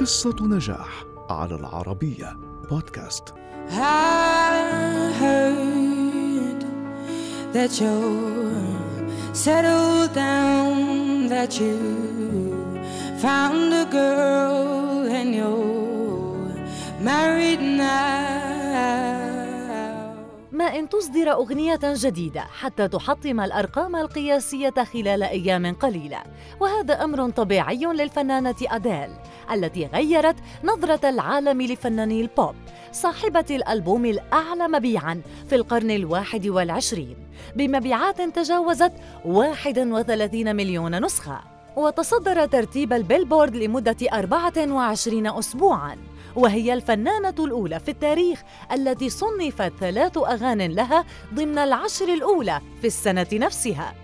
قصة نجاح على العربية بودكاست. إن تصدر أغنية جديدة حتى تحطم الأرقام القياسية خلال أيام قليلة. وهذا أمر طبيعي للفنانة أديل التي غيرت نظرة العالم لفناني البوب صاحبة الألبوم الأعلى مبيعاً في القرن الواحد والعشرين بمبيعات تجاوزت 31 مليون نسخة. وتصدر ترتيب البيلبورد لمدة 24 أسبوعاً. وهي الفنانة الأولى في التاريخ التي صنفت ثلاث أغان لها ضمن العشر الأولى في السنة نفسها.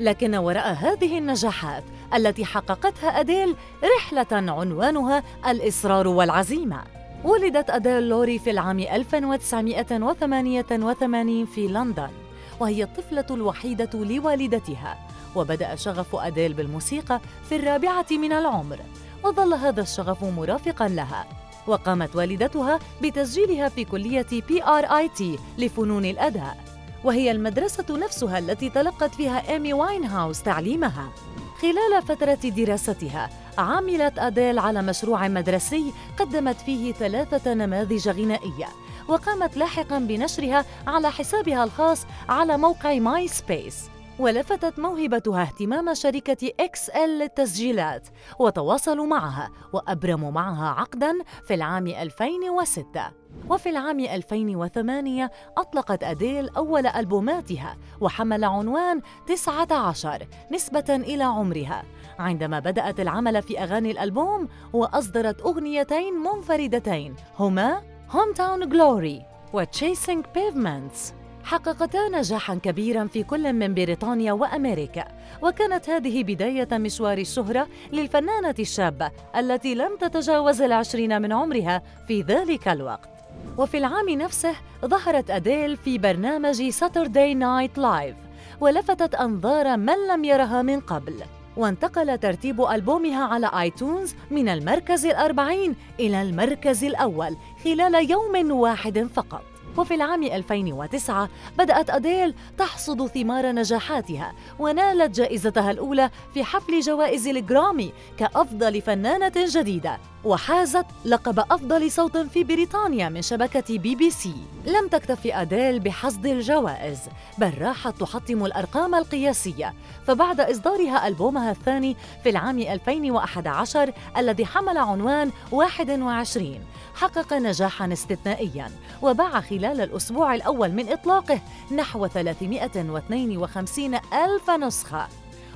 لكن وراء هذه النجاحات التي حققتها أديل رحلة عنوانها الإصرار والعزيمة. ولدت أديل لوري في العام 1988 في لندن وهي الطفلة الوحيدة لوالدتها. وبدأ شغف أديل بالموسيقى في الرابعة من العمر وظل هذا الشغف مرافقا لها. وقامت والدتها بتسجيلها في كلية بي آر آي تي لفنون الأداء. وهي المدرسة نفسها التي تلقت فيها إيمي واينهاوس تعليمها. خلال فترة دراستها عملت أديل على مشروع مدرسي قدمت فيه ثلاثة نماذج غنائية وقامت لاحقا بنشرها على حسابها الخاص على موقع ماي سبيس ولفتت موهبتها اهتمام شركة إكس إل للتسجيلات وتواصلوا معها وأبرموا معها عقدا في العام 2006 وفي العام 2008 أطلقت أديل أول ألبوماتها وحمل عنوان 19 نسبة إلى عمرها. عندما بدأت العمل في أغاني الألبوم وأصدرت أغنيتين منفردتين هما Hometown Glory و Chasing Pavements حققتا نجاحا كبيرا في كل من بريطانيا وأمريكا. وكانت هذه بداية مشوار الشهره للفنانة الشابه التي لم تتجاوز العشرين من عمرها في ذلك الوقت. وفي العام نفسه ظهرت أديل في برنامج Saturday Night Live ولفتت أنظار من لم يرها من قبل. وانتقل ترتيب ألبومها على آيتونز من المركز الأربعين إلى المركز الأول خلال يوم واحد فقط. وفي العام 2009 بدأت أديل تحصد ثمار نجاحاتها ونالت جائزتها الأولى في حفل جوائز الجرامي كأفضل فنانة جديدة وحازت لقب أفضل صوت في بريطانيا من شبكة بي بي سي. لم تكتفي أديل بحصد الجوائز بل راحت تحطم الأرقام القياسية. فبعد إصدارها ألبومها الثاني في العام 2011 الذي حمل عنوان 21 حقق نجاحا استثنائيا وباع خلال الأسبوع الأول من إطلاقه نحو 352 ألف نسخة.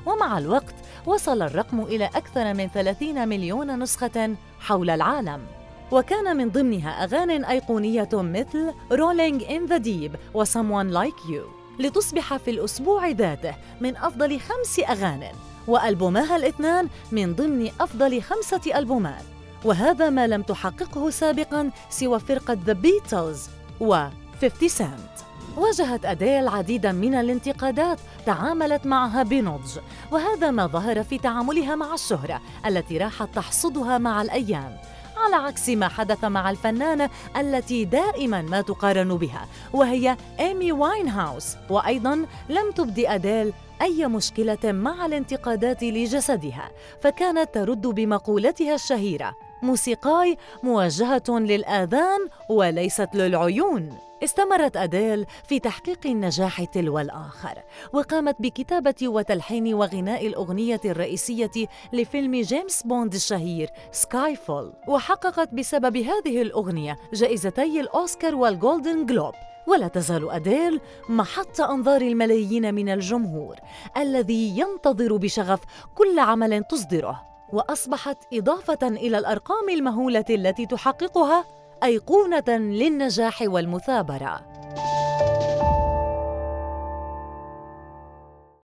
ومع الوقت وصل الرقم إلى أكثر من 30 مليون نسخة حول العالم. وكان من ضمنها أغان أيقونية مثل Rolling in the Deep و Someone Like You. لتصبح في الأسبوع ذاته من أفضل خمس أغان وألبومها الاثنان من ضمن أفضل خمسة ألبومات. وهذا ما لم تحققه سابقا سوى فرقة The Beatles و 50 سنت واجهت أديل عديدا من الانتقادات تعاملت معها بنضج وهذا ما ظهر في تعاملها مع الشهرة التي راحت تحصدها مع الأيام. على عكس ما حدث مع الفنانة التي دائما ما تقارن بها وهي إيمي واينهاوس وأيضا لم تبدي أديل أي مشكلة مع الانتقادات لجسدها فكانت ترد بمقولتها الشهيرة. موسيقاي موجهة للآذان وليست للعيون. استمرت أديل في تحقيق النجاح تلو الآخر وقامت بكتابة وتلحين وغناء الأغنية الرئيسية لفيلم جيمس بوند الشهير Skyfall وحققت بسبب هذه الأغنية جائزتي الأوسكار والجولدن جلوب. ولا تزال أديل محط أنظار الملايين من الجمهور الذي ينتظر بشغف كل عمل تصدره. وأصبحت إضافة إلى الأرقام المهولة التي تحققها أيقونة للنجاح والمثابرة.